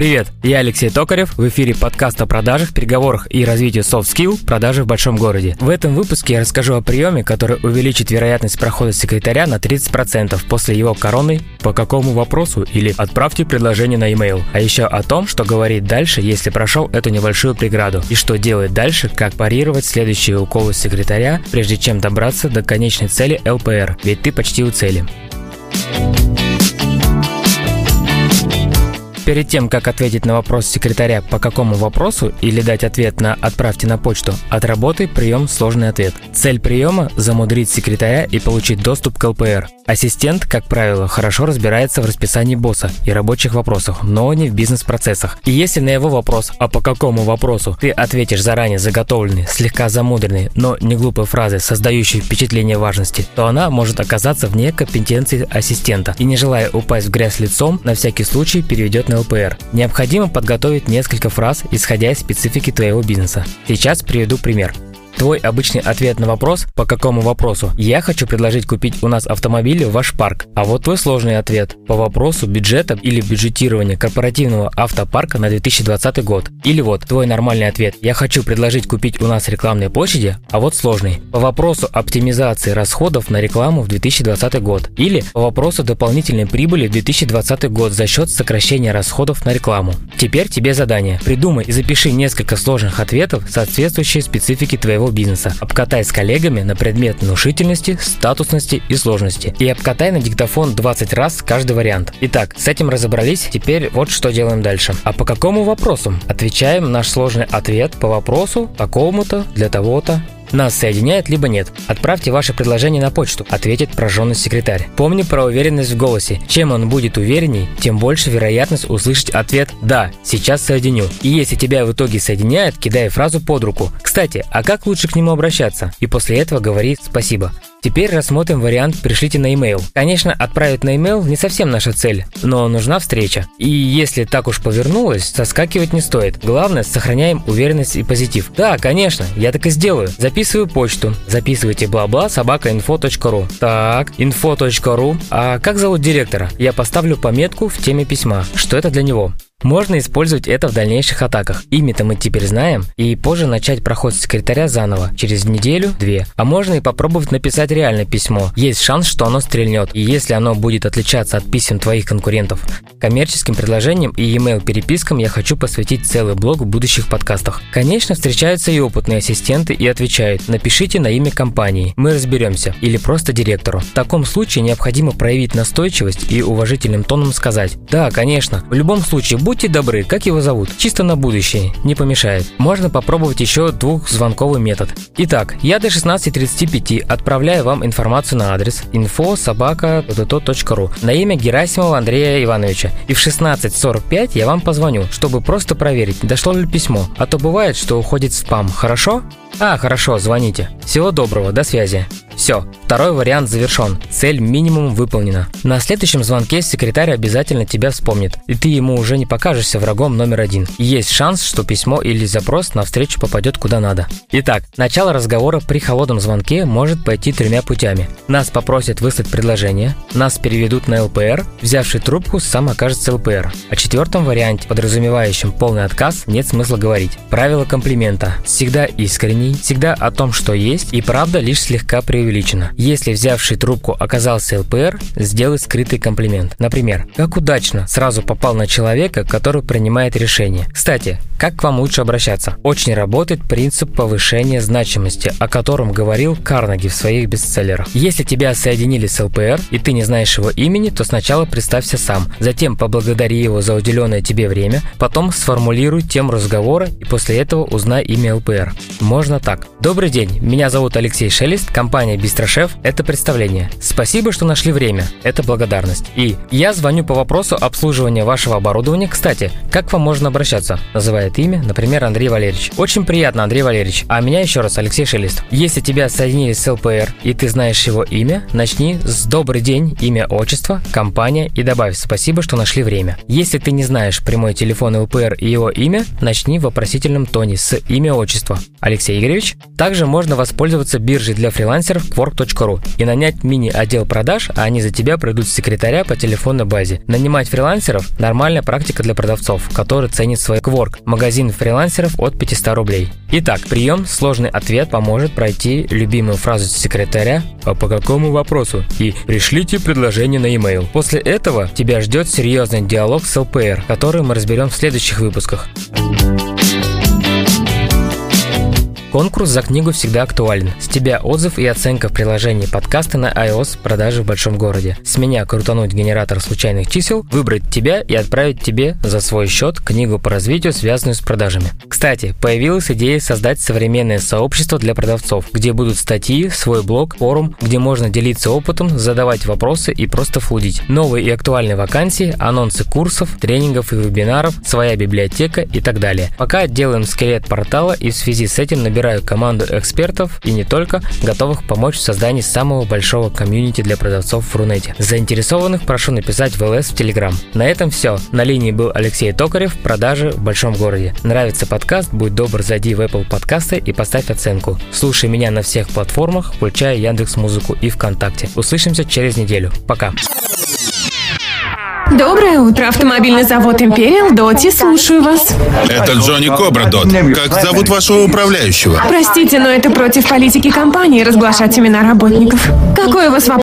Привет, я Алексей Токарев, в эфире подкаст о продажах, переговорах и развитии soft skill продажи в большом городе. В этом выпуске я расскажу о приеме, который увеличит вероятность прохода секретаря на 30% после его короны по какому вопросу или отправьте предложение на e-mail. А еще о том, что говорить дальше, если прошел эту небольшую преграду, и что делать дальше, как парировать следующие уколы секретаря, прежде чем добраться до конечной цели ЛПР, ведь ты почти у цели. Перед тем, как ответить на вопрос секретаря по какому вопросу или дать ответ на «отправьте на почту», отработай прием «сложный ответ». Цель приема – замудрить секретаря и получить доступ к ЛПР. Ассистент, как правило, хорошо разбирается в расписании босса и рабочих вопросах, но не в бизнес-процессах. И если на его вопрос «а по какому вопросу» ты ответишь заранее заготовленной, слегка замудренной, но не глупой фразой, создающей впечатление важности, то она может оказаться вне компетенции ассистента и, не желая упасть в грязь лицом, на всякий случай переведет на ЛПР. Необходимо подготовить несколько фраз, исходя из специфики твоего бизнеса. Сейчас приведу пример. Твой обычный ответ на вопрос «По какому вопросу?» Я хочу предложить купить у нас автомобили в ваш парк. А вот твой сложный ответ «По вопросу бюджета или бюджетирования корпоративного автопарка на 2020 год». Или вот твой нормальный ответ «Я хочу предложить купить у нас рекламные площади», а вот сложный «По вопросу оптимизации расходов на рекламу в 2020 год». Или «По вопросу дополнительной прибыли в 2020 год за счет сокращения расходов на рекламу». Теперь тебе задание. Придумай и запиши несколько сложных ответов, соответствующие специфике твоего бизнеса. Обкатай с коллегами на предмет внушительности, статусности и сложности. И обкатай на диктофон 20 раз каждый вариант. Итак, с этим разобрались, теперь вот что делаем дальше. А по какому вопросу? Отвечаем наш сложный ответ по вопросу такому-то, для того-то, нас соединяет, либо нет. Отправьте ваше предложение на почту, ответит прожженный секретарь. Помни про уверенность в голосе. Чем он будет уверенней, тем больше вероятность услышать ответ «Да, сейчас соединю». И если тебя в итоге соединяет, кидай фразу под руку. Кстати, а как лучше к нему обращаться? И после этого говори «Спасибо». Теперь рассмотрим вариант «пришлите на e-mail». Конечно, отправить на e-mail не совсем наша цель, но нужна встреча. И если так уж повернулось, соскакивать не стоит. Главное, сохраняем уверенность и позитив. Да, конечно, я так и сделаю. Записываю почту. Записывайте бла-бла собака.info.ru. Так, info.ru. А как зовут директора? Я поставлю пометку в теме письма, что это для него. Можно использовать это в дальнейших атаках. Ими-то мы теперь знаем, и позже начать проход секретаря заново, через неделю-две. А можно и попробовать написать реальное письмо. Есть шанс, что оно стрельнет, и если оно будет отличаться от писем твоих конкурентов. Коммерческим предложениям и email перепискам я хочу посвятить целый блог в будущих подкастах. Конечно, встречаются и опытные ассистенты и отвечают, напишите на имя компании, мы разберемся, или просто директору. В таком случае необходимо проявить настойчивость и уважительным тоном сказать, да, конечно, в любом случае Будьте добры, как его зовут? Чисто на будущее, не помешает. Можно попробовать еще двухзвонковый метод. Итак, я до 16.35 отправляю вам информацию на адрес info собака на имя Герасимова Андрея Ивановича. И в 16.45 я вам позвоню, чтобы просто проверить, дошло ли письмо. А то бывает, что уходит спам, хорошо? А, хорошо, звоните. Всего доброго, до связи. Все, второй вариант завершен. Цель минимум выполнена. На следующем звонке секретарь обязательно тебя вспомнит, и ты ему уже не покажешься врагом номер один. Есть шанс, что письмо или запрос на встречу попадет куда надо. Итак, начало разговора при холодном звонке может пойти тремя путями. Нас попросят выслать предложение, нас переведут на ЛПР, взявший трубку сам окажется ЛПР. О четвертом варианте, подразумевающем полный отказ, нет смысла говорить. Правило комплимента. Всегда искренний, всегда о том, что есть, и правда лишь слегка преувеличен преувеличено. Если взявший трубку оказался ЛПР, сделай скрытый комплимент. Например, как удачно сразу попал на человека, который принимает решение. Кстати, как к вам лучше обращаться? Очень работает принцип повышения значимости, о котором говорил Карнеги в своих бестселлерах. Если тебя соединили с ЛПР, и ты не знаешь его имени, то сначала представься сам, затем поблагодари его за уделенное тебе время, потом сформулируй тему разговора и после этого узнай имя ЛПР. Можно так. Добрый день, меня зовут Алексей Шелест, компания Бистрошеф – это представление. Спасибо, что нашли время. Это благодарность. И я звоню по вопросу обслуживания вашего оборудования. Кстати, как вам можно обращаться? Называет имя, например, Андрей Валерьевич. Очень приятно, Андрей Валерьевич. А меня еще раз Алексей Шелест. Если тебя соединили с ЛПР и ты знаешь его имя, начни с «Добрый день», имя, отчество, компания и добавь «Спасибо, что нашли время». Если ты не знаешь прямой телефон ЛПР и его имя, начни в вопросительном тоне с имя, отчество. Алексей Игоревич. Также можно воспользоваться биржей для фрилансеров work.ru freelancer.ru и нанять мини-отдел продаж, а они за тебя пройдут секретаря по телефонной базе. Нанимать фрилансеров – нормальная практика для продавцов, которые ценят свой кворк. Магазин фрилансеров от 500 рублей. Итак, прием «Сложный ответ» поможет пройти любимую фразу секретаря «А по какому вопросу?» и «Пришлите предложение на e-mail». После этого тебя ждет серьезный диалог с ЛПР, который мы разберем в следующих выпусках. Конкурс за книгу всегда актуален. С тебя отзыв и оценка в приложении подкаста на iOS продажи в большом городе. С меня крутануть генератор случайных чисел, выбрать тебя и отправить тебе за свой счет книгу по развитию, связанную с продажами. Кстати, появилась идея создать современное сообщество для продавцов, где будут статьи, свой блог, форум, где можно делиться опытом, задавать вопросы и просто флудить. Новые и актуальные вакансии, анонсы курсов, тренингов и вебинаров, своя библиотека и так далее. Пока делаем скелет портала и в связи с этим набираем собираю команду экспертов и не только, готовых помочь в создании самого большого комьюнити для продавцов в Рунете. Заинтересованных прошу написать в ЛС в Телеграм. На этом все. На линии был Алексей Токарев, продажи в большом городе. Нравится подкаст? Будь добр, зайди в Apple подкасты и поставь оценку. Слушай меня на всех платформах, включая Яндекс Музыку и ВКонтакте. Услышимся через неделю. Пока. Доброе утро, автомобильный завод Империал Доти, слушаю вас. Это Джонни Кобра, Дот. Как зовут вашего управляющего? Простите, но это против политики компании разглашать имена работников. Какой у вас вопрос?